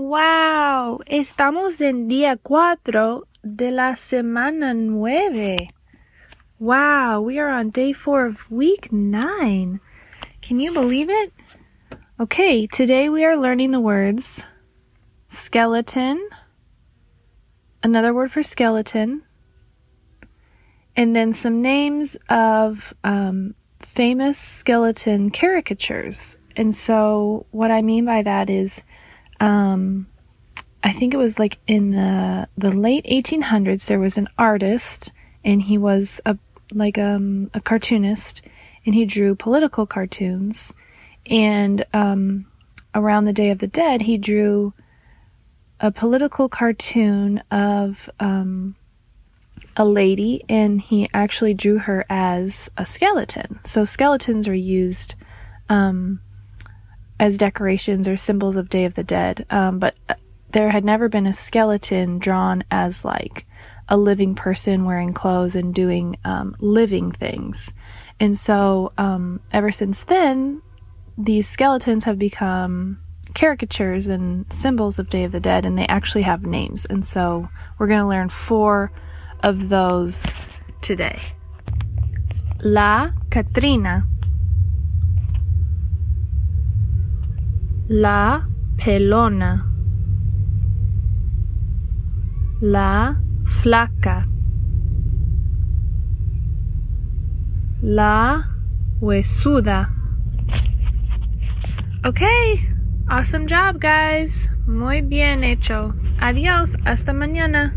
Wow, estamos en día cuatro de la semana nueve. Wow, we are on day four of week nine. Can you believe it? Okay, today we are learning the words skeleton, another word for skeleton, and then some names of um, famous skeleton caricatures. And so, what I mean by that is, um, I think it was like in the the late 1800s. There was an artist, and he was a like um, a cartoonist, and he drew political cartoons. And um, around the Day of the Dead, he drew a political cartoon of um, a lady, and he actually drew her as a skeleton. So skeletons are used um, as decorations or symbols of Day of the Dead, um, but uh, there had never been a skeleton drawn as like a living person wearing clothes and doing um, living things. And so, um, ever since then, these skeletons have become caricatures and symbols of Day of the Dead, and they actually have names. And so, we're going to learn four of those today. La Catrina. La Pelona. La Flaca. La Huesuda. Okay, awesome job, guys. Muy bien hecho. Adiós, hasta mañana.